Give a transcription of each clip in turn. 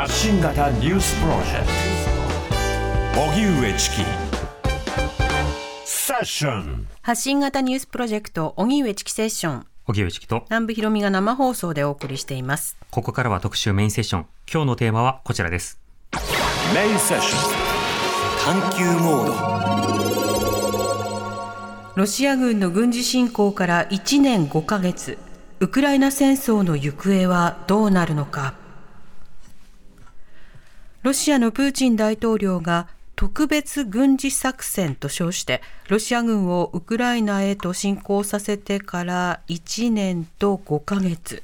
発信型ニュースプロジェクト。荻上チキセッション発信型ニュースプロジェクト荻上チキセッション。荻上チキと。南部ひろみが生放送でお送りしています。ここからは特集メインセッション。今日のテーマはこちらです。メインセッション。探求モード。ロシア軍の軍事侵攻から1年5ヶ月。ウクライナ戦争の行方はどうなるのかロシアのプーチン大統領が特別軍事作戦と称してロシア軍をウクライナへと侵攻させてから1年と5ヶ月。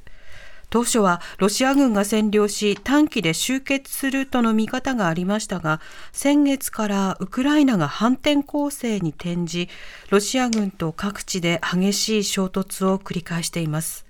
当初はロシア軍が占領し短期で終結するとの見方がありましたが先月からウクライナが反転攻勢に転じロシア軍と各地で激しい衝突を繰り返しています。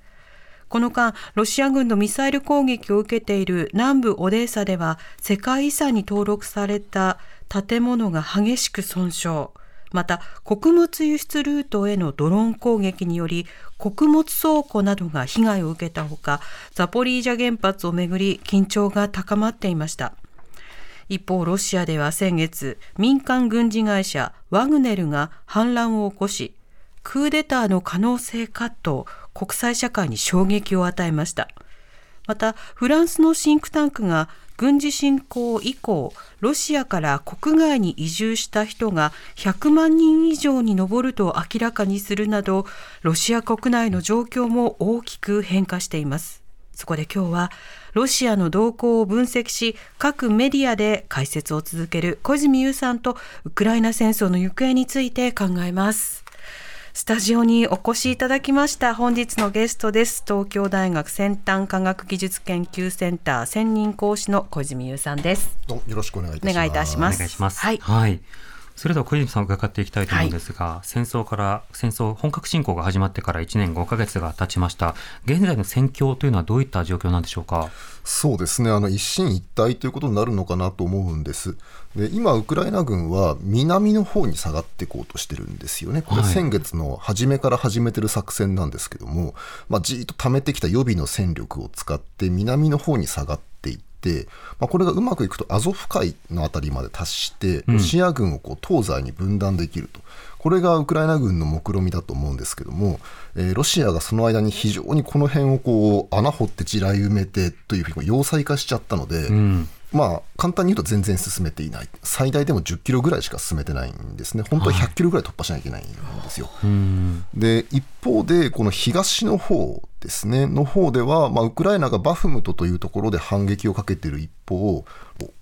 この間、ロシア軍のミサイル攻撃を受けている南部オデーサでは、世界遺産に登録された建物が激しく損傷。また、穀物輸出ルートへのドローン攻撃により、穀物倉庫などが被害を受けたほか、ザポリージャ原発をめぐり緊張が高まっていました。一方、ロシアでは先月、民間軍事会社ワグネルが反乱を起こし、クーデターの可能性かと国際社会に衝撃を与えました。また、フランスのシンクタンクが軍事侵攻以降、ロシアから国外に移住した人が100万人以上に上ると明らかにするなど、ロシア国内の状況も大きく変化しています。そこで今日は、ロシアの動向を分析し、各メディアで解説を続ける小泉優さんと、ウクライナ戦争の行方について考えます。スタジオにお越しいただきました本日のゲストです。東京大学先端科学技術研究センター専任講師の小泉優さんです。どうもよろしくお願いいたします。お願いいたしますお願いしますはいはい、それでは小泉さん伺っていきたいと思うんですが、戦争から戦争本格侵攻が始まってから1年5ヶ月が経ちました。現在の戦況というのはどういった状況なんでしょうか？そうですね、あの一進一退ということになるのかなと思うんです。で今、ウクライナ軍は南の方に下がっていこうとしてるんですよね、これ、はい。先月の初めから始めてる作戦なんですけども、まあ、じーっと溜めてきた予備の戦力を使って、南の方に下がって、まあ、これがうまくいくと、アゾフ海のあたりまで達して、ロシア軍をこう東西に分断できると。これがウクライナ軍の目論見だと思うんですけども、えーロシアがその間に非常にこの辺をこう穴掘って地雷埋めてというふうに要塞化しちゃったので、うん。まあ、簡単に言うと全然進めていない、最大でも10キロぐらいしか進めてないんですね、本当は100キロぐらい突破しなきゃいけないんですよ。うん。で一方で、この東の方ですね、の方では、まあ、ウクライナがバフムトというところで反撃をかけている一方を、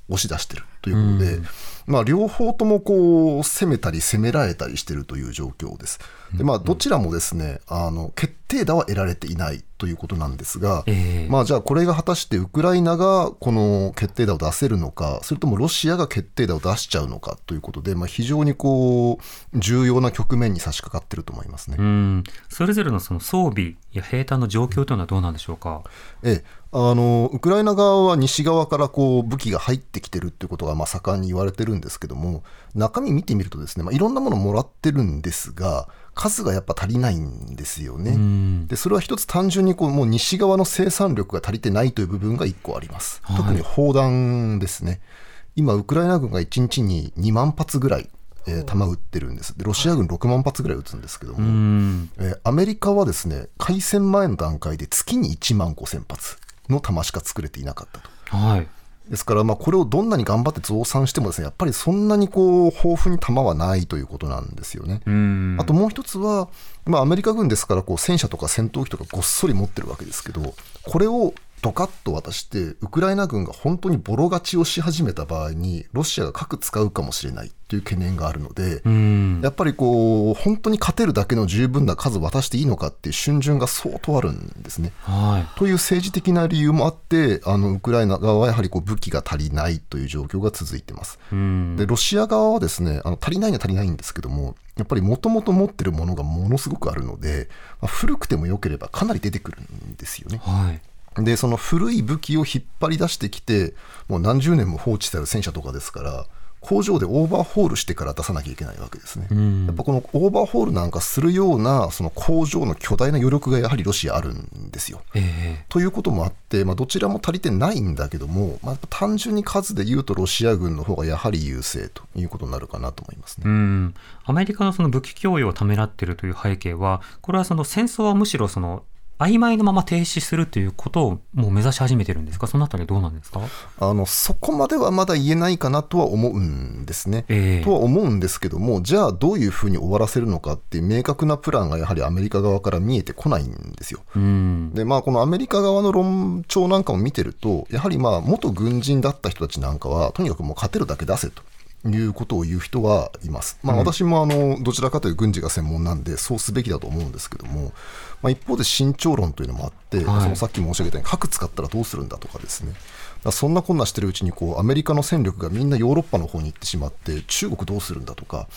押し出しているということで、まあ、両方ともこう攻めたり攻められたりしているという状況です。でまあ、どちらもですねあの決定打は得られていないということなんですが、ええ。まあ、じゃあこれが果たしてウクライナがこの決定打を出せるのか、それともロシアが決定打を出しちゃうのかということで、まあ、非常にこう重要な局面に差し掛かっていると思いますね。うん。それぞれのその装備や兵隊の状況というのはどうなんでしょうか？ええ、あのウクライナ側は西側からこう武器が入ってきてるっていうことがまあ盛んに言われてるんですけども、中身見てみるとですね、まあ、いろんなものもらってるんですが、数がやっぱ足りないんですよね。んでそれは一つ単純にこうもう西側の生産力が足りてないという部分が一個あります。はい特に砲弾ですね。今、ウクライナ軍が1日に2万発ぐらい、えー弾撃ってるんです。でロシア軍6万発ぐらい撃つんですけども、うんえーアメリカはですね開戦前の段階で月に1万5000発の弾しか作れていなかったと。はいですから、まあ、これをどんなに頑張って増産してもですねやっぱりそんなにこう豊富に弾はないということなんですよね。うんあともう一つは、まあ、アメリカ軍ですからこう戦車とか戦闘機とかごっそり持ってるわけですけどこれをドカッと渡してウクライナ軍が本当にボロ勝ちをし始めた場合にロシアが核使うかもしれないという懸念があるので、うんやっぱりこう本当に勝てるだけの十分な数渡していいのかっていう瞬順が相当あるんですね。はいという政治的な理由もあってあのウクライナ側はやはりこう武器が足りないという状況が続いています。うんでロシア側はですねあの足りないには足りないんですけどもやっぱりもともと持ってるものがものすごくあるので、まあ古くても良ければかなり出てくるんですよね。はいでその古い武器を引っ張り出してきてもう何十年も放置してある戦車とかですから工場でオーバーホールしてから出さなきゃいけないわけですね。うんやっぱこのオーバーホールなんかするようなその工場の巨大な余力がやはりロシアあるんですよ。えということもあって、まあ、どちらも足りてないんだけども、まあ、単純に数で言うとロシア軍の方がやはり優勢ということになるかなと思いますね。えうん、アメリカのその武器供与をためらっているという背景は、これはその戦争はむしろその曖昧なまま停止するということをもう目指し始めてるんですか、そのあたりどうなんですか？あのそこまではまだ言えないかなとは思うんですね。ええとは思うんですけども、じゃあどういうふうに終わらせるのかっていう明確なプランがやはりアメリカ側から見えてこないんですよ。うん、でまあ、このアメリカ側の論調なんかも見てると、やはりまあ元軍人だった人たちなんかは、とにかくもう勝てるだけ出せと。いうことを言う人はいます。まあ、私もあのどちらかという軍事が専門なんで、そうすべきだと思うんですけども、まあ、一方で慎重論というのもあって、はい。そのさっき申し上げたように、核使ったらどうするんだとかですね、そんなこんなしてるうちにこう、アメリカの戦力がみんなヨーロッパの方に行ってしまって、中国どうするんだとか、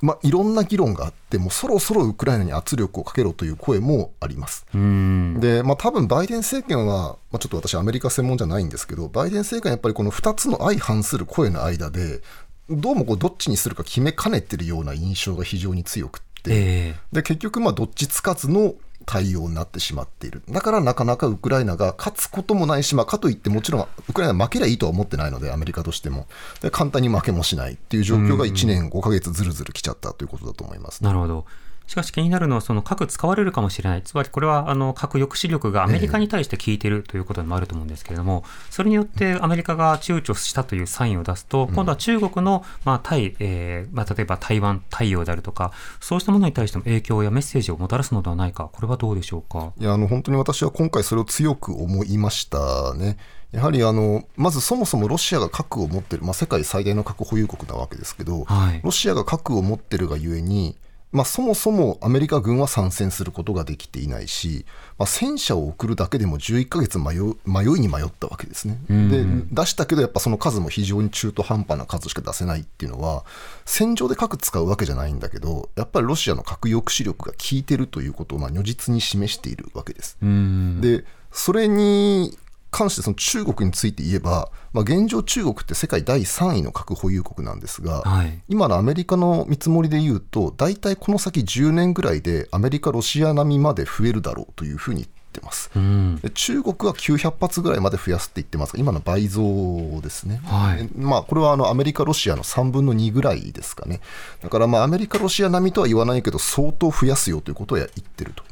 まあ、いろんな議論があって、もうそろそろウクライナに圧力をかけろという声もあります。うん、で、まあ、多分バイデン政権は、まあ、ちょっと私、アメリカ専門じゃないんですけど、バイデン政権はやっぱりこの2つの相反する声の間で、どうもこうどっちにするか決めかねてるような印象が非常に強くって、ええ。で結局、まあどっちつかずの対応になってしまっている、だからなかなかウクライナが勝つこともないし、まあ、かといってもちろんウクライナ負けりゃいいとは思ってないので、アメリカとしても、簡単に負けもしないっていう状況が1年5か月ずるずる来ちゃったということだと思います、ね。なるほど。しかし気になるのは、その核使われるかもしれない。つまりこれは、あの、核抑止力がアメリカに対して効いているということでもあると思うんですけれども、それによってアメリカが躊躇したというサインを出すと、今度は中国の、まあ、対、えーまあ、例えば台湾対応であるとか、そうしたものに対しても影響やメッセージをもたらすのではないか、これはどうでしょうか？いやあの本当に私は今回それを強く思いましたね。やはりあのまずそもそもロシアが核を持ってる、まあ、世界最大の核保有国なわけですけど、はいロシアが核を持ってるがゆえに、まあ、そもそもアメリカ軍は参戦することができていないし、まあ、戦車を送るだけでも11ヶ月迷う迷いに迷ったわけですね。で出したけどやっぱその数も非常に中途半端な数しか出せないっていうのは戦場で核使うわけじゃないんだけどやっぱりロシアの核抑止力が効いてるということをまあ如実に示しているわけです。うん。でそれに関してその中国について言えば、まあ、現状中国って世界第3位の核保有国なんですが、はい。今のアメリカの見積もりで言うと大体この先10年ぐらいでアメリカロシア並みまで増えるだろうというふうに言ってます。うん。で中国は900発ぐらいまで増やすって言ってますが今の倍増ですね、はいでまあ、これはあのアメリカ、ロシアの3分の2ぐらいですかね、だからまあアメリカ、ロシア並みとは言わないけど、相当増やすよということを言ってると。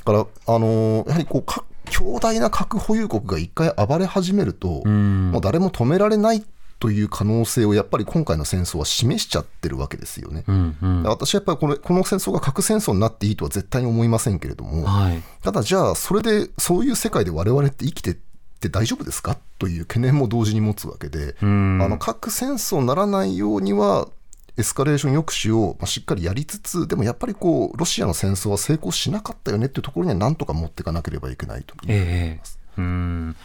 だから、あのーやはりこうか強大な核保有国が一回暴れ始めると、んもう誰も止められないという可能性をやっぱり今回の戦争は示しちゃってるわけですよね。うん。うん。私はやっぱりこれこの戦争が核戦争になっていいとは絶対に思いませんけれども、はい。ただじゃあ、それでそういう世界で我々って生きてって大丈夫ですか？という懸念も同時に持つわけで、うんあの核戦争にならないようには、エスカレーション抑止をまあしっかりやりつつ、でもやっぱりこうロシアの戦争は成功しなかったよねっていうところには、なんとか持っていかなければいけないと思いえます。えうん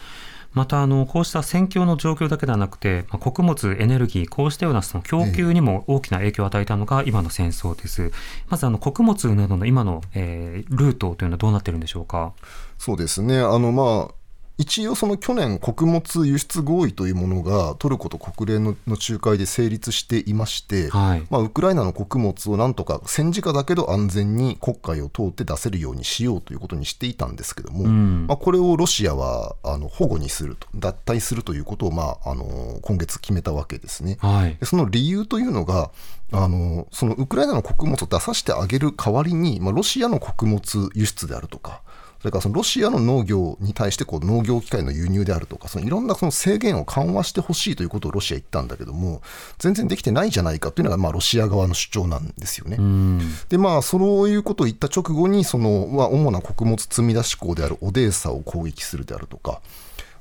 またあのこうした戦況の状況だけではなくて、まあ、穀物、エネルギー、こうしたようなその供給にも大きな影響を与えたのが今の戦争です。まずあの穀物などの今の、えールートというのはどうなっているんでしょうか？そうですねあのまあ一応その去年穀物輸出合意というものがトルコと国連のの仲介で成立していまして、はい。まあ、ウクライナの穀物をなんとか戦時下だけど安全に国会を通って出せるようにしようということにしていたんですけども、ん。まあ、これをロシアはあの保護にすると脱退するということを、まあ、あの今月決めたわけですね。はい。でその理由というのがあのそのウクライナの穀物を出させてあげる代わりに、まあ、ロシアの穀物輸出であるとかそれからそのロシアの農業に対してこう農業機械の輸入であるとかそのいろんなその制限を緩和してほしいということをロシア言ったんだけども全然できてないじゃないかというのがまあロシア側の主張なんですよね。うんでまあそういうことを言った直後にその、まあ、主な穀物積み出し港であるオデーサを攻撃するであるとか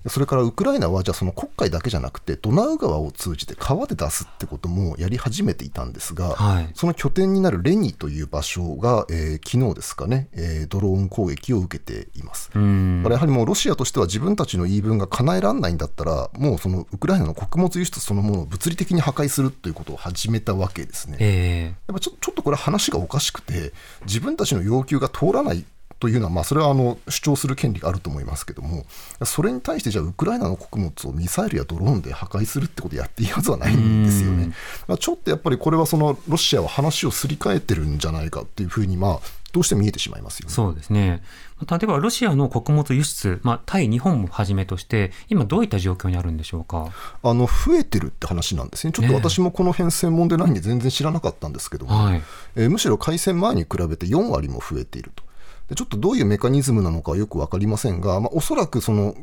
それからウクライナはじゃあその黒海だけじゃなくてドナウ川を通じて川で出すってこともやり始めていたんですが、はいその拠点になるレニという場所が、えー昨日ですかね、えードローン攻撃を受けています。うんだからやはりもうロシアとしては自分たちの言い分が叶えられないんだったら、もうそのウクライナの穀物輸出そのものを物理的に破壊するということを始めたわけですね。えやっぱちょちょっとこれ話がおかしくて、自分たちの要求が通らないとというのは、まあ、それはあの主張する権利があると思いますけども、それに対して、じゃあ、ウクライナの穀物をミサイルやドローンで破壊するってことをやっていいはずはないんですよね。まあ、ちょっとやっぱりこれはそのロシアは話をすり替えてるんじゃないかっていうふうに、まあ、どうしても見えてしまいますよ、ね、そうですね。例えばロシアの穀物輸出、まあ、対日本もはじめとして、今、どういった状況にあるんでしょうか？あの増えてるって話なんですね、ちょっと私もこの辺、専門でないんで、全然知らなかったんですけども、はい、えー、むしろ開戦前に比べて4割も増えていると。でちょっとどういうメカニズムなのかよく分かりませんが、まあ、おそらくその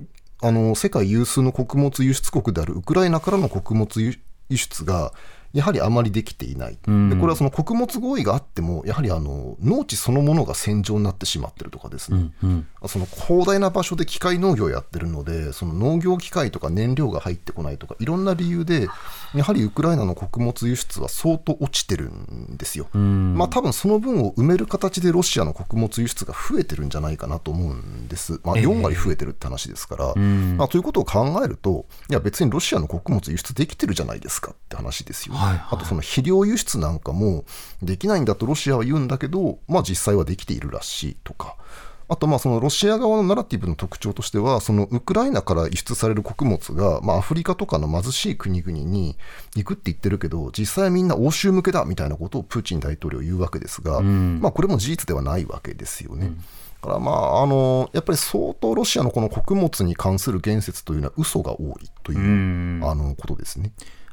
あの世界有数の穀物輸出国であるウクライナからの穀物輸出がやはりあまりできていない、でこれはその穀物合意があっても、やはりあの農地そのものが戦場になってしまってるとかですね、うんうん、その広大な場所で機械農業をやってるので、その農業機械とか燃料が入ってこないとか、いろんな理由で、やはりウクライナの穀物輸出は相当落ちてるんですよ。まあ多分その分を埋める形でロシアの穀物輸出が増えてるんじゃないかなと思うんです。まあ、4割増えてるって話ですから、えー、まあ、ということを考えると、いや別にロシアの穀物輸出できてるじゃないですかって話ですよ。はいはい、あとその肥料輸出なんかもできないんだとロシアは言うんだけど、まあ、実際はできているらしいとか。あとまあそのロシア側のナラティブの特徴としては、そのウクライナから輸出される穀物が、まあ、アフリカとかの貧しい国々に行くって言ってるけど、実際はみんな欧州向けだみたいなことをプーチン大統領言うわけですが、うん、まあ、これも事実ではないわけですよね。うんだからまああのやっぱり相当ロシアのこの穀物に関する言説というのは嘘が多いという、あのことですね。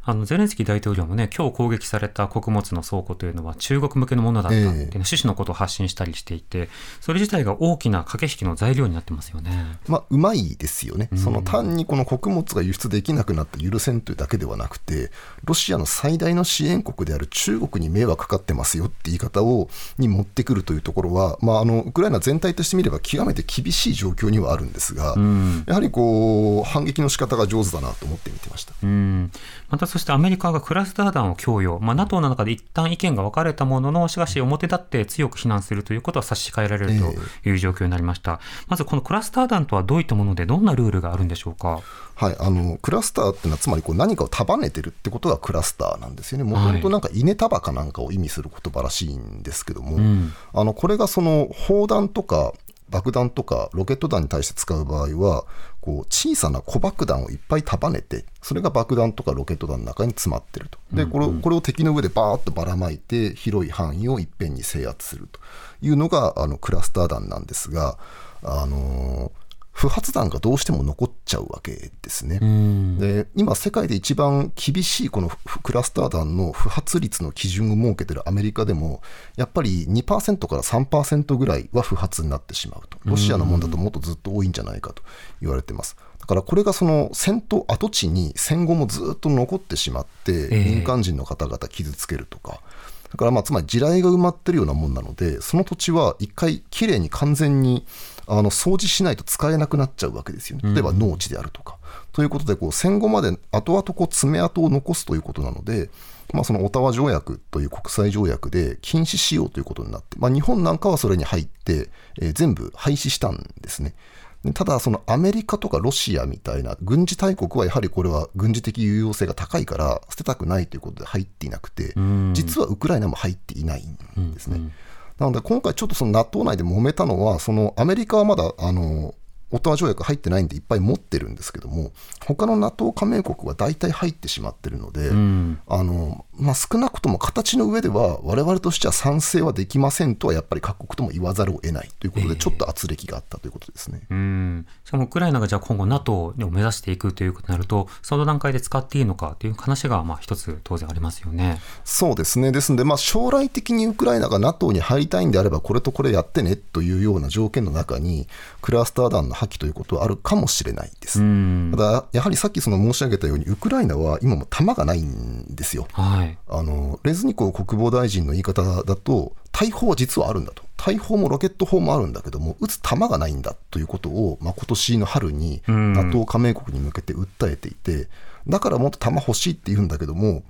あのゼレンスキー大統領もね、今日攻撃された穀物の倉庫というのは中国向けのものだったっていう、ね、趣旨のことを発信したりしていて、それ自体が大きな駆け引きの材料になってますよね。まあ、うまいですよね、うん、その単にこの穀物が輸出できなくなって許せんというだけではなくて、ロシアの最大の支援国である中国に迷惑かかってますよって言い方をに持ってくるというところは、まあ、あのウクライナ全体としてみれば極めて厳しい状況にはあるんですが、うん、やはりこう反撃の仕方が上手だなと思って見てました。うん。またそしてアメリカがクラスター弾を供与、まあ、NATO の中で一旦意見が分かれたものの、しかし表立って強く非難するということは差し控えられるという状況になりました。えー、まずこのクラスター弾とはどういったもので、どんなルールがあるんでしょうか？はい、あのクラスターっていうのは、つまりこう何かを束ねてるってことがクラスターなんですよね、もともとなんか稲束かなんかを意味する言葉らしいんですけども、うん、あのこれがその砲弾とか爆弾とかロケット弾に対して使う場合は、こう小さな小爆弾をいっぱい束ねて、それが爆弾とかロケット弾の中に詰まってると。で、これこれを敵の上でバーッとばらまいて、広い範囲をいっぺんに制圧するというのがあのクラスター弾なんですが、あのー不発弾がどうしても残っちゃうわけですね。で今、世界で一番厳しいこのクラスター弾の不発率の基準を設けてるアメリカでも、やっぱり2%から3%ぐらいは不発になってしまうと、ロシアのもんだともっとずっと多いんじゃないかと言われてます。だからこれがその戦闘跡地に戦後もずっと残ってしまって、民間人の方々傷つけるとか。だからまあつまり地雷が埋まってるようなもんなので、その土地は一回きれいに完全にあの掃除しないと使えなくなっちゃうわけですよね。例えば農地であるとか。うん、ということでこう戦後まで後々こう爪痕を残すということなので、まあ、そのオタワ条約という国際条約で禁止しようということになって、まあ、日本なんかはそれに入って、えー、全部廃止したんですね。ただ、そのアメリカとかロシアみたいな軍事大国はやはりこれは軍事的有用性が高いから捨てたくないということで入っていなくて、実はウクライナも入っていないんですね。うんうんなので今回ちょっとその NATO 内で揉めたのは、そのアメリカはまだあのオタワ条約入ってないんでいっぱい持ってるんですけども、他の NATO 加盟国は大体入ってしまってるので、うん、あのまあ、少なくとも形の上では、われわれとしては賛成はできませんとは、やっぱり各国とも言わざるを得ないということで、ちょっと圧力があったということですね、えー、うん。しかもウクライナがじゃあ今後、NATO を目指していくということになると、その段階で使っていいのかという話がまあ一つ、当然ありますよね。そうですね、ですので、まあ、将来的にウクライナが NATO に入りたいんであれば、これとこれやってねというような条件の中に、クラスター弾の破棄ということはあるかもしれないです。ただ、やはりさっきその申し上げたように、ウクライナは今も弾がないんですよ。はい、あのレズニコフ国防大臣の言い方だと、大砲は実はあるんだと、大砲もロケット砲もあるんだけども、撃つ弾がないんだということを、まあ、今年の春に NATO 加盟国に向けて訴えていて、だからもっと弾欲しいって言うんだけども、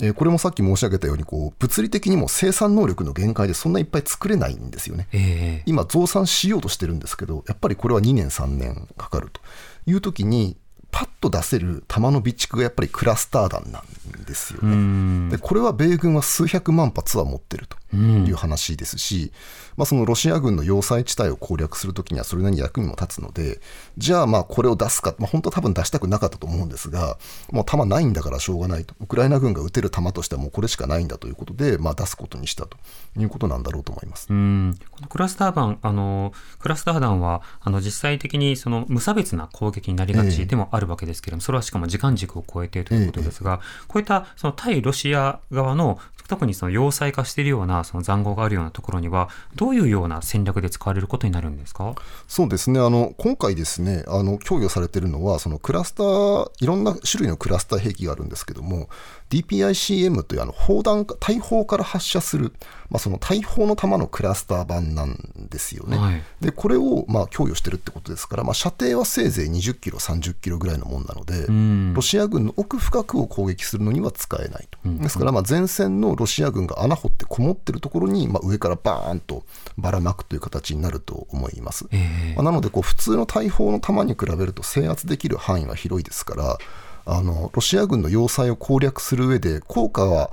えー、これもさっき申し上げたようにこう、物理的にも生産能力の限界でそんないっぱい作れないんですよね。えー、今、増産しようとしてるんですけど、やっぱりこれは2年、3年かかると。いうときに、パッと出せる弾の備蓄がやっぱりクラスター弾なんですよね。でこれは米軍は数百万発は持ってると。いう話ですし、まあ、そのロシア軍の要塞地帯を攻略するときにはそれなりに役にも立つので、じゃあまあこれを出すか、まあ、本当は多分出したくなかったと思うんですが、もう弾ないんだからしょうがないと、ウクライナ軍が撃てる弾としてはもうこれしかないんだということで、まあ、出すことにしたと。いうことなんだろうと思います。うん。このクラスター弾、あのクラスター弾はあの実際的にその無差別な攻撃になりがちでもあるわけですけれども、それはしかも時間軸を超えてということですが、こういったその対ロシア側の特にその要塞化しているようなその塹壕があるようなところには、どういうような戦略で使われることになるんですか？そうですね。あの今回ですねあの供与されているのはそのクラスターいろんな種類のクラスター兵器があるんですけども DPICM というあの砲弾大砲から発射する、まあ、その大砲の弾のクラスター版なんですよね。はい、でこれをまあ供与してるってことですから、まあ、射程はせいぜい20キロ、30キロぐらいのもんなので、ロシア軍の奥深くを攻撃するのには使えないと。ですからまあ前線のロシア軍が穴掘ってこもってるところに、まあ、上からバーンとばらまくという形になると思います。えー、まあ、なので普通の大砲の弾に比べると制圧できる範囲は広いですから、あのロシア軍の要塞を攻略する上で効果は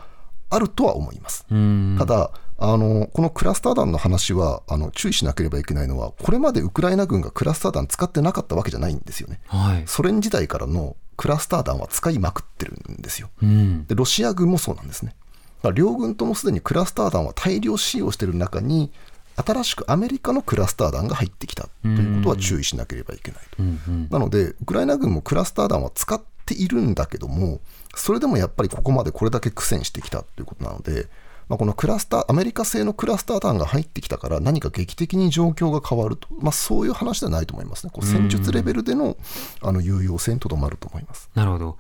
あるとは思います。ただあのこのクラスター弾の話はあの注意しなければいけないのはこれまでウクライナ軍がクラスター弾使ってなかったわけじゃないんですよね。はい、ソ連時代からのクラスター弾は使いまくってるんですよ。でロシア軍もそうなんですね。両軍ともすでにクラスター弾は大量使用している中に新しくアメリカのクラスター弾が入ってきたということは注意しなければいけないと。なのでウクライナ軍もクラスター弾は使っているんだけどもそれでもやっぱりここまでこれだけ苦戦してきたということなので、まあ、このクラスターアメリカ製のクラスター弾が入ってきたから何か劇的に状況が変わると、まあ、そういう話ではないと思いますね。こう戦術レベルでのあの有用性にとどまると思います。なるほど。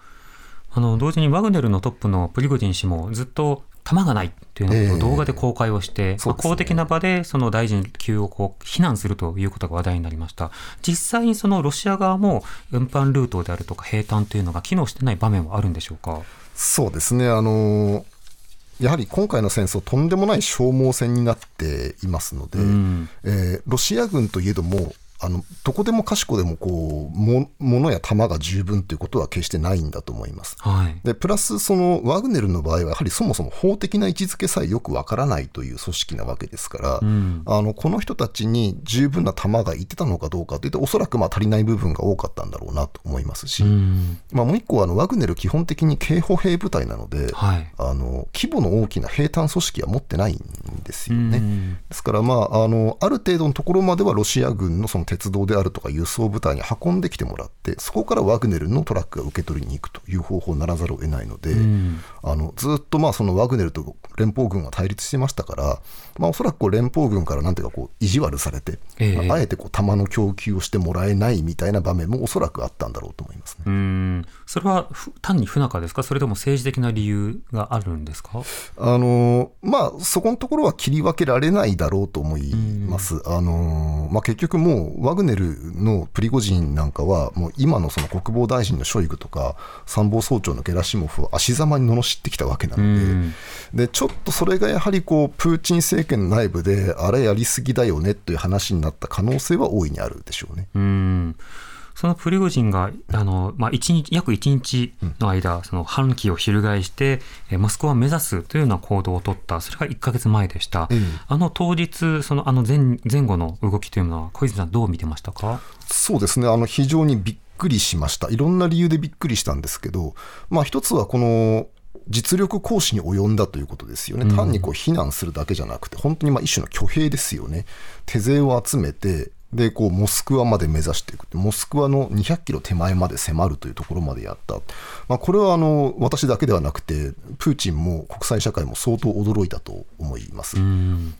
あの同時にワグネルのトップのプリゴジン氏もずっと弾がないっていうのを動画で公開をして、えーまあ、公的な場でその大臣級をこう非難するということが話題になりました。実際にそのロシア側も運搬ルートであるとか兵站というのが機能してない場面はあるんでしょうか？そうですね。あのやはり今回の戦争、とんでもない消耗戦になっていますので、うん、えー、ロシア軍といえども、あのどこでもかしこでもこうも物や弾が十分ということは決してないんだと思います。はい、でプラスそのワグネルの場合はやはりそもそも法的な位置づけさえよくわからないという組織なわけですから、うん、あのこの人たちに十分な弾がいってたのかどうかというとおそらくまあ足りない部分が多かったんだろうなと思いますし、うん、まあ、もう一個はあのワグネル基本的に警歩兵部隊なので、はい、あの規模の大きな兵隊組織は持ってないんですよね。ですから、まあ、あのある程度のところまではロシア軍のその鉄道であるとか輸送部隊に運んできてもらってそこからワグネルのトラックが受け取りに行くという方法にならざるを得ないので、うん、あのずっとまあそのワグネルと連邦軍は対立してましたから、まあ、おそらくこう連邦軍からなんていうかこう意地悪されて、えー、あえてこう弾の供給をしてもらえないみたいな場面もおそらくあったんだろうと思いますね。うん。それは単に不仲ですか？それとも政治的な理由があるんですか？あのまあそこのところは切り分けられないだろうと思います。あのまあ、結局もうワグネルのプリゴジンなんかは、もう今のその国防大臣のショイグとか、参謀総長のゲラシモフを足ざまに罵ってきたわけなので、でちょっとそれがやはりこうプーチン政権内部で、あれやりすぎだよねという話になった可能性は大いにあるでしょうね。うん。そのプリゴジンがあの、まあ、1日約1日の間、その反旗を翻して、えモスクワを目指すというような行動を取った、それが1か月前でした、うん、あの当日、そのあの前前後の動きというのは、小泉さん、どう見てましたか？そうですね、あの非常にびっくりしました、いろんな理由でびっくりしたんですけど、まあ、一つはこの実力行使に及んだということですよね、単にこう非難するだけじゃなくて、本当にまあ一種の挙兵ですよね、手勢を集めて、でこうモスクワまで目指していくモスクワの200キロ手前まで迫るというところまでやった、まあ、これはあの私だけではなくてプーチンも国際社会も相当驚いたと思います。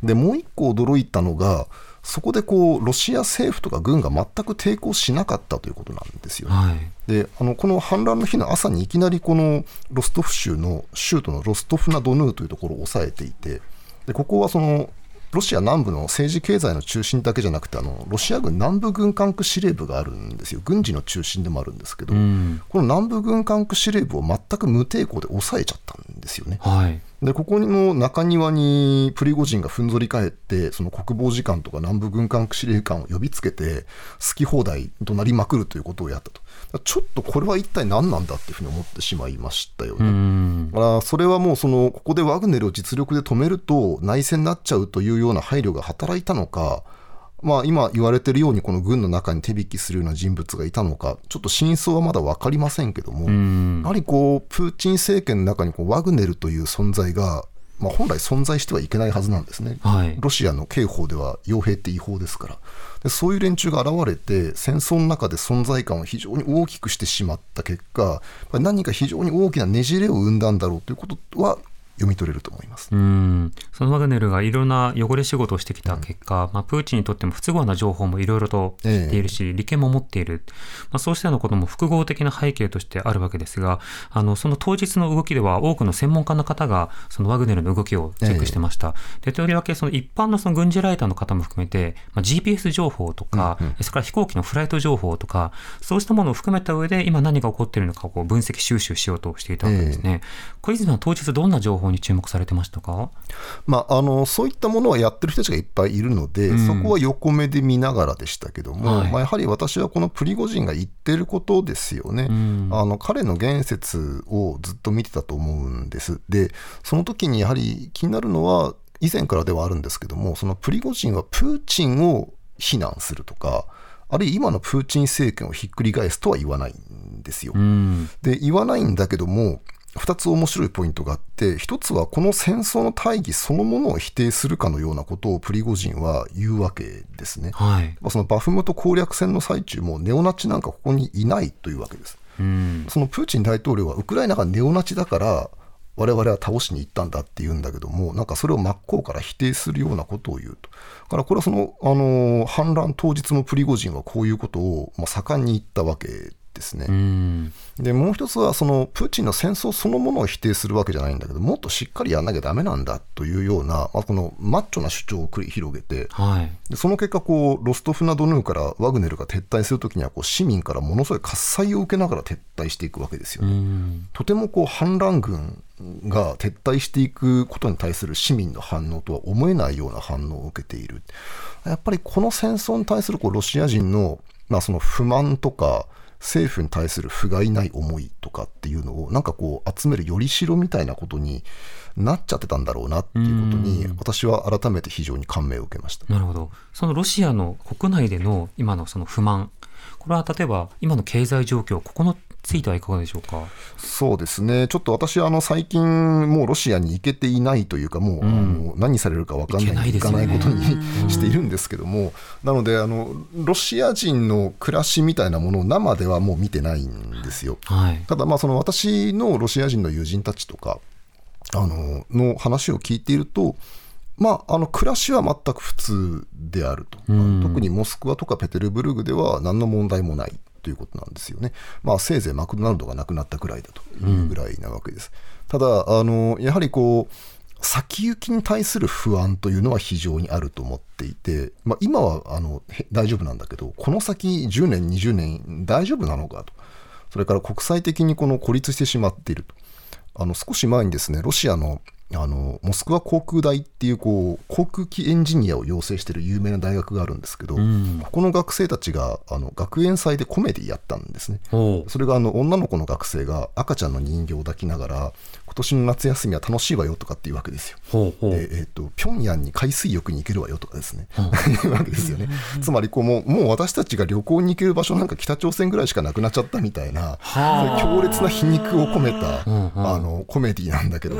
でもう一個驚いたのがそこでこうロシア政府とか軍が全く抵抗しなかったということなんですよね。はい、であのこの反乱の日の朝にいきなりこのロストフ州の州都のロストフナドヌーというところを抑えていてでここはそのロシア南部の政治経済の中心だけじゃなくてあのロシア軍南部軍管区司令部があるんですよ。軍事の中心でもあるんですけど、うん、この南部軍管区司令部を全く無抵抗で抑えちゃったんですよね。はい、でここの中庭にプリゴジンがふんぞり返ってその国防次官とか南部軍管区司令官を呼びつけて好き放題怒鳴りまくるということをやったと。ちょっとこれは一体何なんだっていうふうに思ってしまいましたよね。だからそれはもうそのここでワグネルを実力で止めると内戦になっちゃうというような配慮が働いたのかまあ、今言われているようにこの軍の中に手引きするような人物がいたのかちょっと真相はまだ分かりませんけどもやはりこうプーチン政権の中にこうワグネルという存在がまあ、本来存在してはいけないはずなんですね、はい、ロシアの刑法では傭兵って違法ですから。でそういう連中が現れて戦争の中で存在感を非常に大きくしてしまった結果何か非常に大きなねじれを生んだんだろうということは読み取れると思います。うん。そのワグネルがいろんな汚れ仕事をしてきた結果、うん、まあ、プーチンにとっても不都合な情報もいろいろと知っているし、ええ、利権も持っている、まあ、そうしたようなことも複合的な背景としてあるわけですがあのその当日の動きでは多くの専門家の方がそのワグネルの動きをチェックしてました。え、でとりわけその一般のその軍事ライターの方も含めて、まあ、GPS 情報とか、うんうん、それから飛行機のフライト情報とかそうしたものを含めた上で今何が起こっているのかをこう分析収集しようとしていたわけですね。小泉さん当日どんな情報に注目されてましたしたか、まあ、あのそういったものはやってる人たちがいっぱいいるので、うん、そこは横目で見ながらでしたけども、はい、まあ、やはり私はこのプリゴジンが言ってることですよね、うん、あの彼の言説をずっと見てたと思うんです。でその時にやはり気になるのは以前からではあるんですけどもそのプリゴジンはプーチンを非難するとかあるいは今のプーチン政権をひっくり返すとは言わないんですよ。うん、で言わないんだけども2つ面白いポイントがあって1つはこの戦争の大義そのものを否定するかのようなことをプリゴジンは言うわけですね、はい、そのバフムト攻略戦の最中もネオナチなんかここにいないというわけです、うん、そのプーチン大統領はウクライナがネオナチだから我々は倒しに行ったんだって言うんだけどもなんかそれを真っ向から否定するようなことを言うと。だからこれはその、あの反乱当日のプリゴジンはこういうことを、まあ、盛んに言ったわけですね。でもう一つはそのプーチンの戦争そのものを否定するわけじゃないんだけどもっとしっかりやんなきゃだめなんだというような、まあ、このマッチョな主張を繰り広げて、はい、でその結果こうロストフナドヌーからワグネルが撤退するときにはこう市民からものすごい喝采を受けながら撤退していくわけですよね。とてもこう反乱軍が撤退していくことに対する市民の反応とは思えないような反応を受けている。やっぱりこの戦争に対するこうロシア人の,、まあその不満とか政府に対する不甲斐ない思いとかっていうのをなんかこう集めるよりしろみたいなことになっちゃってたんだろうなっていうことに私は改めて非常に感銘を受けました。なるほど。そのロシアの国内での今のその不満。これは例えば今の経済状況ここのついてはいかがでしょうか？そうですね、ちょっと私はあの最近、もうロシアに行けていないというか、もう、うん、あの何されるか分かんない、行かないことにしているんですけども、なのであの、ロシア人の暮らしみたいなものを生ではもう見てないんですよ。はい、ただ、その私のロシア人の友人たちとかあのの話を聞いていると、まあ、あの暮らしは全く普通であると、うん、特にモスクワとかペテルブルグでは何の問題もないということなんですよね。まあ、せいぜいマクドナルドがなくなったくらいだというぐらいなわけです。うん、ただあの、やはりこう、先行きに対する不安というのは非常にあると思っていて、まあ、今はあの大丈夫なんだけど、この先10年、20年、大丈夫なのかと、それから国際的にこの孤立してしまっていると、あの少し前にですね、ロシアのあのモスクワ航空大っていうこう航空機エンジニアを養成している有名な大学があるんですけど、うん、ここの学生たちがあの学園祭でコメディやったんですね。それがあの女の子の学生が赤ちゃんの人形を抱きながら今年の夏休みは楽しいわよとかっていうわけですよ。ほうほう。でえーと、平壌に海水浴に行けるわよとかですね、いう。わけですよね。つまりこうもうもう私たちが旅行に行ける場所なんか北朝鮮ぐらいしかなくなっちゃったみたいな、強烈な皮肉を込めた、あのコメディなんだけど。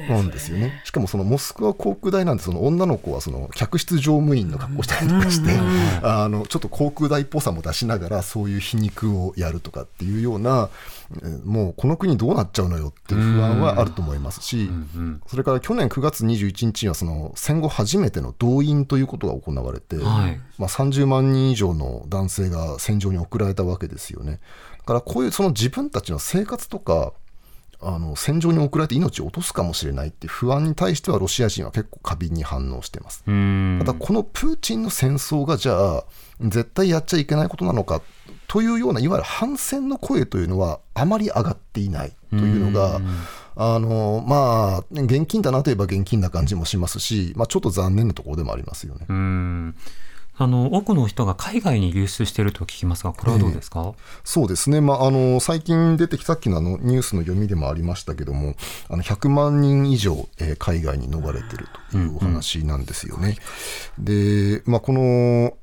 も、なんですよね。しかもそのモスクワ航空大なんでその女の子はその客室乗務員の格好したりとかして、あのちょっと航空大っぽさも出しながらそういう皮肉をやるとかっていうようなもうこの国どうなっちゃうのよっていう不安はあると思いますし、それから去年9月21日にはその戦後初めての動員ということが行われて、はい、まあ、30万人以上の男性が戦場に送られたわけですよね。だからこういうその自分たちの生活とかあの戦場に送られて命を落とすかもしれないっていう不安に対してはロシア人は結構過敏に反応してます。ただこのプーチンの戦争がじゃあ絶対やっちゃいけないことなのかというようないわゆる反戦の声というのはあまり上がっていないというのがあのまあ、現金だなといえば現金な感じもしますし、まあ、ちょっと残念なところでもありますよね。うん。あの多くの人が海外に流出していると聞きますが、これはどうですか、えー、そうですね、まあ、あの最近出てきたさっきのあのニュースの読みでもありましたけども、あの100万人以上、えー、海外に逃れてるというお話なんですよね。うんうん、で、まあ、この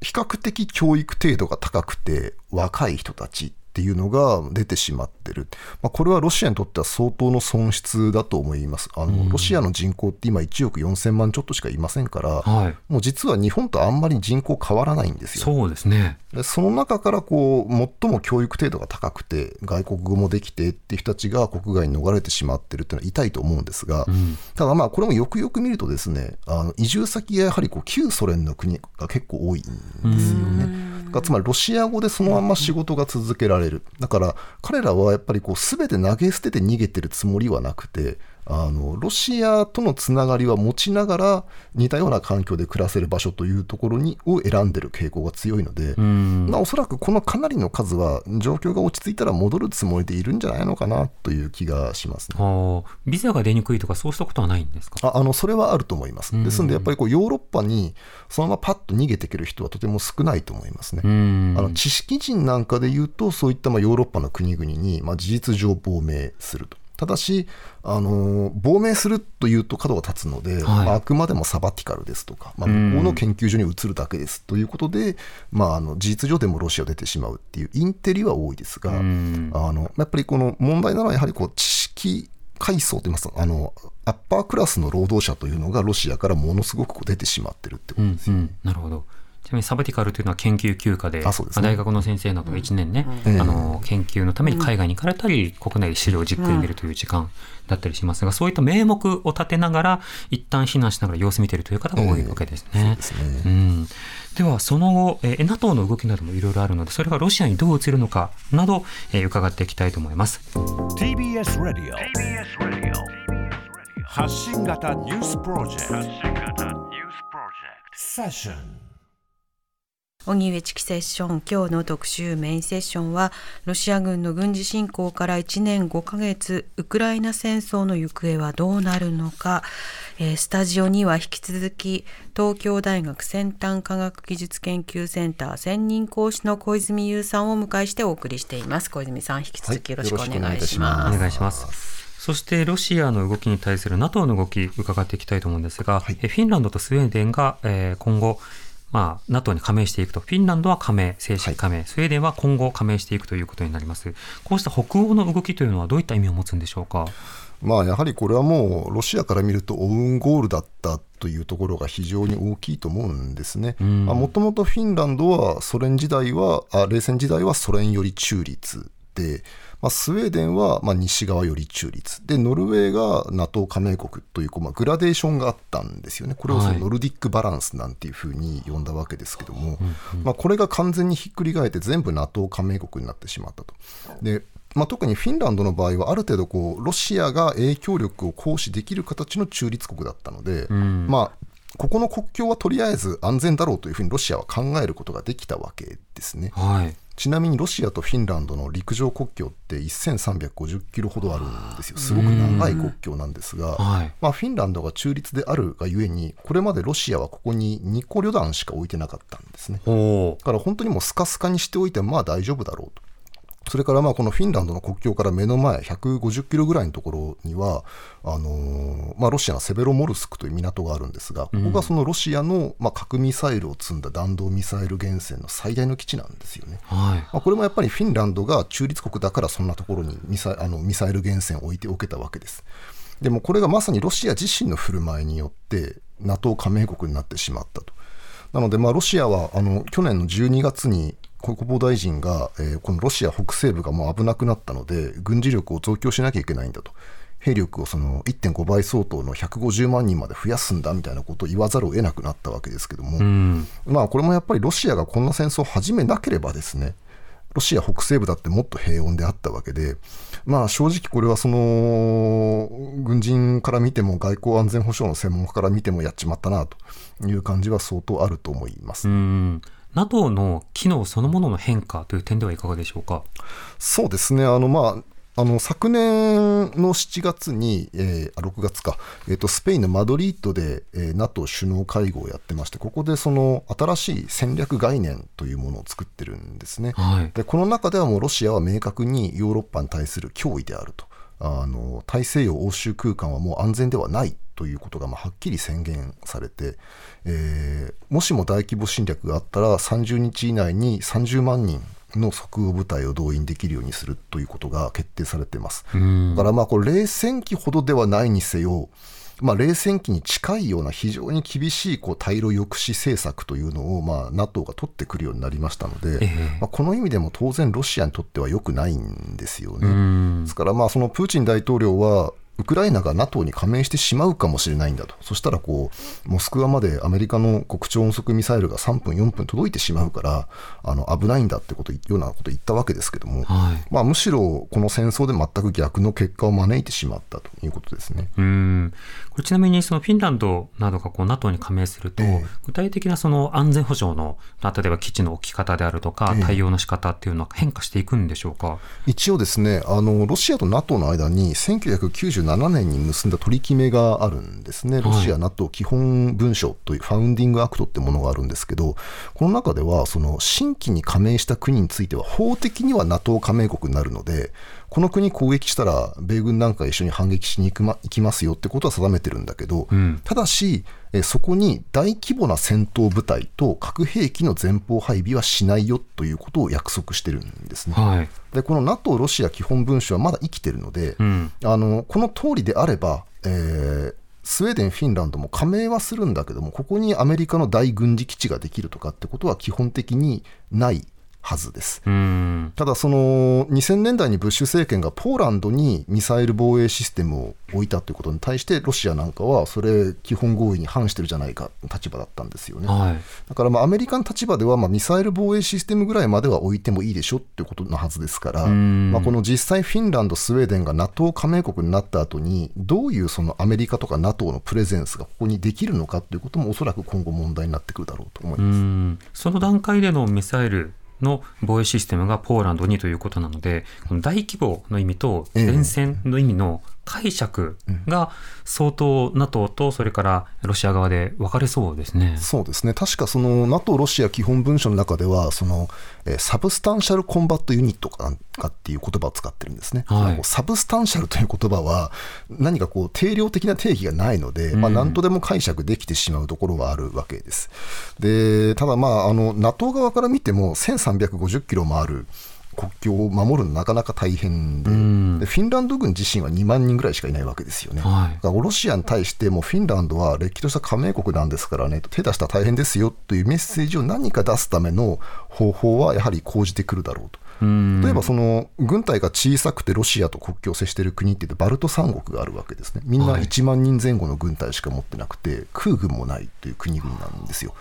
比較的教育程度が高くて若い人たちっていうのが出てしまってる、まあ、これはロシアにとっては相当の損失だと思います。あの、ロシアの人口って今1億4000万ちょっとしかいませんから、はい、もう実は日本とあんまり人口変わらないんですよ。そうですね。でその中からこう最も教育程度が高くて外国語もできてっていう人たちが国外に逃れてしまってるっていうのは痛いと思うんですが、うん、ただまあこれもよくよく見るとですねあの移住先がやはりこう旧ソ連の国が結構多いんですよね。つまりロシア語でそのまま仕事が続けられる。だから彼らはやっぱりこう全て投げ捨てて逃げてるつもりはなくて、あのロシアとのつながりは持ちながら似たような環境で暮らせる場所というところにを選んでる傾向が強いので、まあ、おそらくこのかなりの数は状況が落ち着いたら戻るつもりでいるんじゃないのかなという気がします、ね、ビザが出にくいとかそうしたことはないんですか？ああのそれはあると思います。ですのでやっぱりこうヨーロッパにそのままパッと逃げていける人はとても少ないと思いますね。あの知識人なんかでいうとそういったまあヨーロッパの国々にまあ事実上亡命すると。ただし、あの亡命するというと角が立つので、はい、まあ、あくまでもサバティカルですとか、まあ、向こうの研究所に移るだけですということで、まあ、あの事実上でもロシアを出てしまうっていうインテリは多いですが、あのやっぱりこの問題なのはやはりこう知識階層といいますあのアッパークラスの労働者というのがロシアからものすごく出てしまってるってことですよね。うんうん、なるほどちなみにサバティカルというのは研究休暇で、あでね、大学の先生などが1年ね、うん、あの研究のために海外に行かれたり、国内で資料をじっくり見るという時間だったりしますが、そういった名目を立てながら、一旦避難しながら様子見ているという方が多いわけですね。うん、では、その後、えー、NATO の動きなどもいろいろあるので、それがロシアにどう映るのかなど、えー、伺っていきたいと思います。TBS ラディオ発信型ニュースプロジェクト。セッション荻上チキセッション今日の特集メインセッションはロシア軍の軍事侵攻から1年5ヶ月ウクライナ戦争の行方はどうなるのか、えー、スタジオには引き続き東京大学先端科学技術研究センター専任講師の小泉優さんをお迎えしてお送りしています。小泉さん引き続きよろしくお願いします、はい、お願いしますそしてロシアの動きに対する NATO の動き伺っていきたいと思うんです。が、はい、フィンランドとスウェーデンが、えー、今後まあ、NATO に加盟していくと、フィンランドは加盟、正式加盟、はい、スウェーデンは今後加盟していくということになります。こうした北欧の動きというのはどういった意味を持つんでしょうか？まあ、やはりこれはもうロシアから見るとオウンゴールだったというところが非常に大きいと思うんですね。もともとフィンランドはソ連時代はあ冷戦時代はソ連より中立で、まあ、スウェーデンはまあ西側より中立。でノルウェーが NATO 加盟国というまあグラデーションがあったんですよね。これをそのノルディックバランスなんていうふうに呼んだわけですけども、まあ、これが完全にひっくり返って全部 NATO 加盟国になってしまったと。でまあ、特にフィンランドの場合はある程度こうロシアが影響力を行使できる形の中立国だったので、うん、まあ、ここの国境はとりあえず安全だろうというふうにロシアは考えることができたわけですね。はいちなみにロシアとフィンランドの陸上国境って1350キロほどあるんですよ、すごく長い国境なんですが、まあ、フィンランドが中立であるがゆえに、これまでロシアはここに2個旅団しか置いてなかったんですね。だから本当にもうスカスカにしておいてまあ大丈夫だろうと。それからまあこのフィンランドの国境から目の前150キロぐらいのところにはあのー、まあ、ロシアのセベロモルスクという港があるんですがここがそのロシアのまあ核ミサイルを積んだ弾道ミサイル源泉の最大の基地なんですよね、はい、まあ、これもやっぱりフィンランドが中立国だからそんなところにミサあのミサイル源泉を置いておけたわけです。でもこれがまさにロシア自身の振る舞いによって NATO 加盟国になってしまったと。なので、まあ、ロシアはあの去年の12月に国防大臣が、えー、このロシア北西部がもう危なくなったので、軍事力を増強しなきゃいけないんだと。兵力をその1.5倍相当の150万人まで増やすんだみたいなことを言わざるを得なくなったわけですけども、うん、まあこれもやっぱりロシアがこんな戦争を始めなければですね、ロシア北西部だってもっと平穏であったわけで、まあ正直これはその軍人から見ても外交安全保障の専門家から見てもやっちまったなという感じは相当あると思います。うん NATO の機能そのものの変化という点ではいかがでしょうか？そうですねあの、まああの昨年の7月に、えー、あ6月か、えーと、スペインのマドリードで、えー、NATO 首脳会合をやってまして、ここでその新しい戦略概念というものを作ってるんですね。はい、でこの中ではもうロシアは明確にヨーロッパに対する脅威であると。あの大西洋欧州空間はもう安全ではないということがまあはっきり宣言されて、えー、もしも大規模侵略があったら30日以内に30万人の即応部隊を動員できるようにするということが決定されています。だからまあこれ冷戦期ほどではないにせよまあ、冷戦期に近いような非常に厳しいこう対ロ抑止政策というのを、まあ、NATO が取ってくるようになりましたので、えー、まあ、この意味でも当然ロシアにとっては良くないんですよね。ですからまあそのプーチン大統領はウクライナが NATO に加盟してしまうかもしれないんだと、そしたらこうモスクワまでアメリカの国超音速ミサイルが3分、4分届いてしまうから、あの危ないんだってことようなことを言ったわけですけども、はい、まあ、むしろこの戦争で全く逆の結果を招いてしまったということですね。うん。これちなみにそのフィンランドなどがこう NATO に加盟すると、え具体的なその安全保障の例えば基地の置き方であるとか、対応の仕方っていうのは変化していくんでしょうか？一応ですねあのロシアと NATO の間に1997年に結んだ取り決めがあるんですね、ロシア NATO 基本文書というファウンディングアクトってものがあるんですけど、この中では、その新規に加盟した国については、法的には NATO 加盟国になるので、この国攻撃したら、米軍なんか一緒に反撃しに行く、ま、行きますよってことは定めてるんだけど、うん、ただし、えそこに大規模な戦闘部隊と核兵器の前方配備はしないよということを約束してるんですね。はい、でこの NATO ロシア基本文書はまだ生きてるので、うん、あのこの通りであれば、えー、スウェーデン、フィンランドも加盟はするんだけども、ここにアメリカの大軍事基地ができるとかってことは基本的にないはずです。ただ、その2000年代にブッシュ政権がポーランドにミサイル防衛システムを置いたということに対して、ロシアなんかはそれ、基本合意に反してるじゃないか立場だったんですよね。はい、だからまあアメリカの立場では、まあミサイル防衛システムぐらいまでは置いてもいいでしょっていうことのはずですから、まあ、この実際、フィンランド、スウェーデンが NATO 加盟国になった後に、どういうそのアメリカとか NATO のプレゼンスがここにできるのかということも、おそらく今後問題になってくるだろうと思います。その段階でのミサイルの防衛システムがポーランドにということなので、この大規模の意味と前線の意味の解釈が相当 NATO とそれからロシア側で分かれそうですね。そうですね。確かその NATO ロシア基本文書の中では、その、えサブスタンシャルコンバットユニットかかっていう言葉を使ってるんですね。はい、 substantial という言葉は何かこう定量的な定義がないので、まあ何とでも解釈できてしまうところはあるわけです。で、ただまああの NATO 側から見ても1350キロもある国境を守るのなかなか大変で、うん、でフィンランド軍自身は2万人ぐらいしかいないわけですよね。はい、ロシアに対してもフィンランドはれっきとした加盟国なんですからね、手出したら大変ですよというメッセージを何か出すための方法はやはり講じてくるだろうと。例えばその軍隊が小さくてロシアと国境を接している国っていうとバルト三国があるわけですね、みんな1万人前後の軍隊しか持ってなくて、空軍もないという国々なんですよ。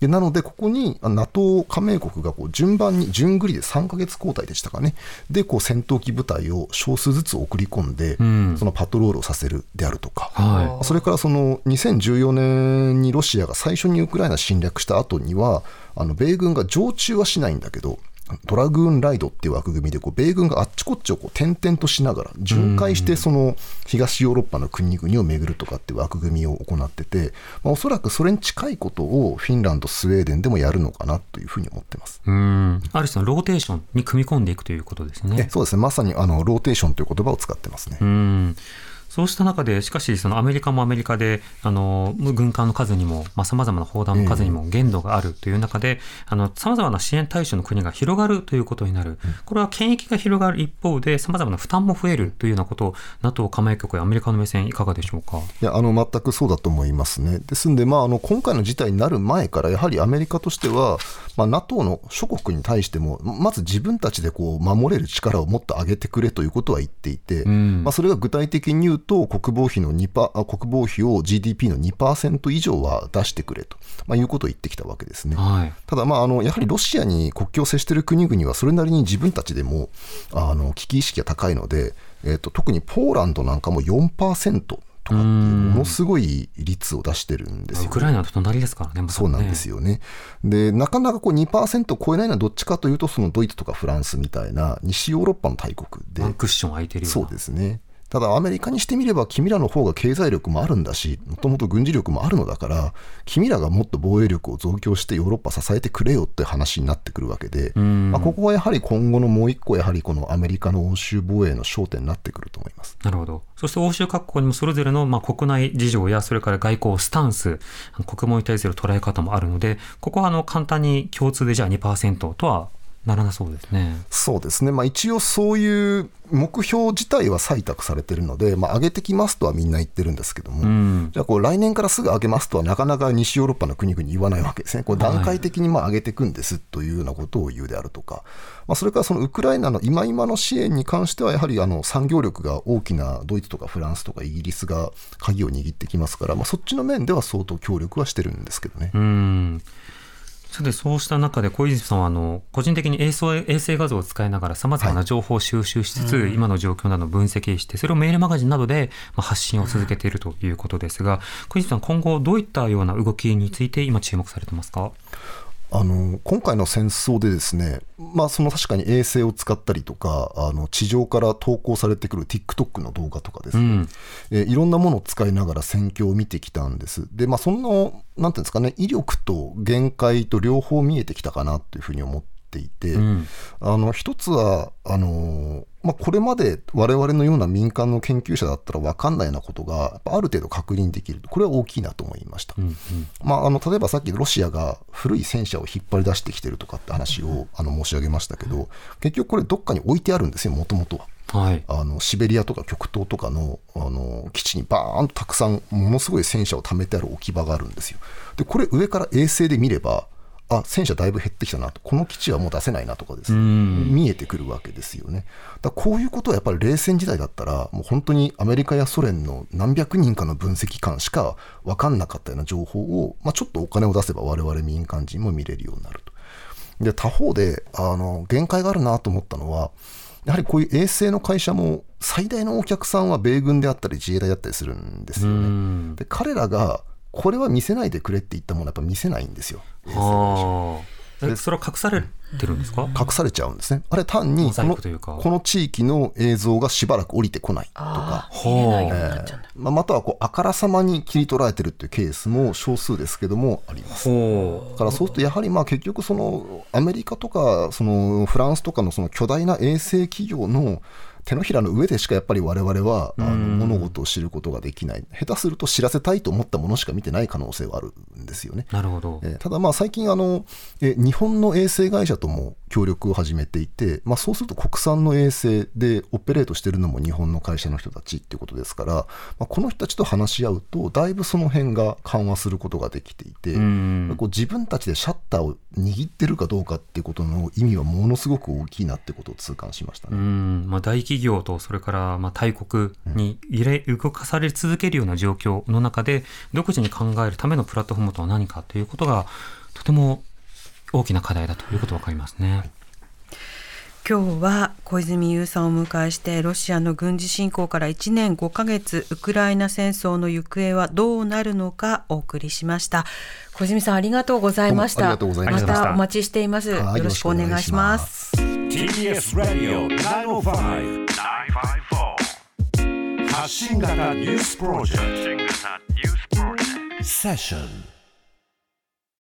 でなので、ここに NATO 加盟国がこう順番に、順繰りで3か月交代でしたかね、でこう戦闘機部隊を少数ずつ送り込んで、うん、そのパトロールをさせるであるとか、はい、それからその2014年にロシアが最初にウクライナ侵略した後には、あの米軍が常駐はしないんだけど、ドラグーンライドっていう枠組みでこう米軍があっちこっちをこう転々としながら巡回してその東ヨーロッパの国々を巡るとかっていう枠組みを行ってて、まあ、おそらくそれに近いことをフィンランドスウェーデンでもやるのかなというふうに思ってます。うん。ある種のローテーションに組み込んでいくということですね。そうですね。まさにあのローテーションという言葉を使ってますね。うんそうした中で、しかし、そのアメリカもアメリカで、あの、軍艦の数にも、まあ、様々な砲弾の数にも限度があるという中で、あの、様々な支援対象の国が広がるということになる。これは権益が広がる一方で、様々な負担も増えるというようなことを、NATO 加盟国やアメリカの目線、いかがでしょうか？いや、あの、全くそうだと思いますね。ですんで、まあ、あの、今回の事態になる前から、やはりアメリカとしては、まあ、NATO の諸国に対しても、まず自分たちでこう守れる力をもっと上げてくれということは言っていて、うん、まあ、それが具体的に言うと、国防費費の2パ国防費を GDP の2%以上は出してくれと、まあ、いうことを言ってきたわけですね。はい、ただ、まあ、あのやはりロシアに国境を接している国々はそれなりに自分たちでもあの危機意識が高いので、えーと、特にポーランドなんかも4%。とかっていうものすごい率を出してるんですよ、ね、ウクライナと隣ですからね、そうなんですよね。で、なかなかこう2%を超えないのはどっちかというと、そのドイツとかフランスみたいな西ヨーロッパの大国で。ワンクッション空いてるよそうですね。ただアメリカにしてみれば君らの方が経済力もあるんだしもともと軍事力もあるのだから君らがもっと防衛力を増強してヨーロッパ支えてくれよって話になってくるわけで、まあ、ここはやはり今後のもう一個やはりこのアメリカの欧州防衛の焦点になってくると思います。なるほど。そして欧州各国にもそれぞれのまあ国内事情やそれから外交スタンス国防に対する捉え方もあるのでここはあの簡単に共通でじゃあ2%とはならなそうですね。そうですね。まあ一応そういう目標自体は採択されてるので、まあ上げてきますとはみんな言ってるんですけども、うん、じゃあこう来年からすぐ上げますとはなかなか西ヨーロッパの国々言わないわけですね。こう段階的にまあ上げていくんですというようなことを言うであるとか、まあそれからそのウクライナの今今の支援に関してはやはりあの産業力が大きなドイツとかフランスとかイギリスが鍵を握ってきますから、まあそっちの面では相当協力はしてるんですけどね。うんさてそうした中で小泉さんはあの個人的に衛星衛星画像を使いながらさまざまな情報を収集しつつ、はい、今の状況などを分析してそれをメールマガジンなどで発信を続けているということですが小泉さん今後どういったような動きについて今注目されてますか？あの今回の戦争でですね、まあ、その確かに衛星を使ったりとかあの地上から投稿されてくる TikTok の動画とかですね、うん、えいろんなものを使いながら戦況を見てきたんです。で、まあ、そのなんていうんですかね威力と限界と両方見えてきたかなというふうに思っていて、うん、あの一つはあのまあ、これまで我々のような民間の研究者だったら分かんないようなことがある程度確認できる。これは大きいなと思いました、うんうん、まあ、あの例えばさっきロシアが古い戦車を引っ張り出してきてるとかって話をあの申し上げましたけど結局これどっかに置いてあるんですよもともとは。はい、あのシベリアとか極東とかのあの基地にバーンとたくさんものすごい戦車を貯めてある置き場があるんですよ。でこれ上から衛星で見ればあ戦車だいぶ減ってきたなと、この基地はもう出せないなとかですね、見えてくるわけですよね。だこういうことはやっぱり冷戦時代だったら、もう本当にアメリカやソ連の何百人かの分析官しか分かんなかったような情報を、まあ、ちょっとお金を出せば我々民間人も見れるようになると。で他方であの限界があるなと思ったのは、やはりこういう衛星の会社も最大のお客さんは米軍であったり自衛隊だったりするんですよね。で彼らがこれは見せないでくれって言ったものはやっぱ見せないんですよ。えそれは隠されてるんですか？隠されちゃうんですね。あれ単にこのこの地域の映像がしばらく降りてこないとか、えまあ、またはこうあからさまに切り取られてるっていうケースも少数ですけどもあります。だからそうするとやはりまあ結局そのアメリカとかそのフランスとかのその巨大な衛星企業の手のひらの上でしかやっぱり我々はあの物事を知ることができない、下手すると知らせたいと思ったものしか見てない可能性はあるんですよね。なるほど、えー、ただ、まあ最近あの、え日本の衛星会社とも協力を始めていて、まあ、そうすると国産の衛星でオペレートしてるのも日本の会社の人たちっていうことですから、まあ、この人たちと話し合うと、だいぶその辺が緩和することができていて、こう自分たちでシャッターを握ってるかどうかっていうことの意味はものすごく大きいなってことを痛感しましたね。まあ、大企業とそれからまあ大国に入れ動かされ続けるような状況の中で、独自に考えるためのプラットフォームとは何かということが、とても大きな課題だということが分かりますね。今日は小泉優さんをお迎えしてロシアの軍事侵攻から1年5ヶ月ウクライナ戦争の行方はどうなるのかお送りしました。小泉さんありがとうございました。また。お待ちしています。よろしくお願いします。TBS ラディオ905-954発信型ニュースプロジェクト。セッション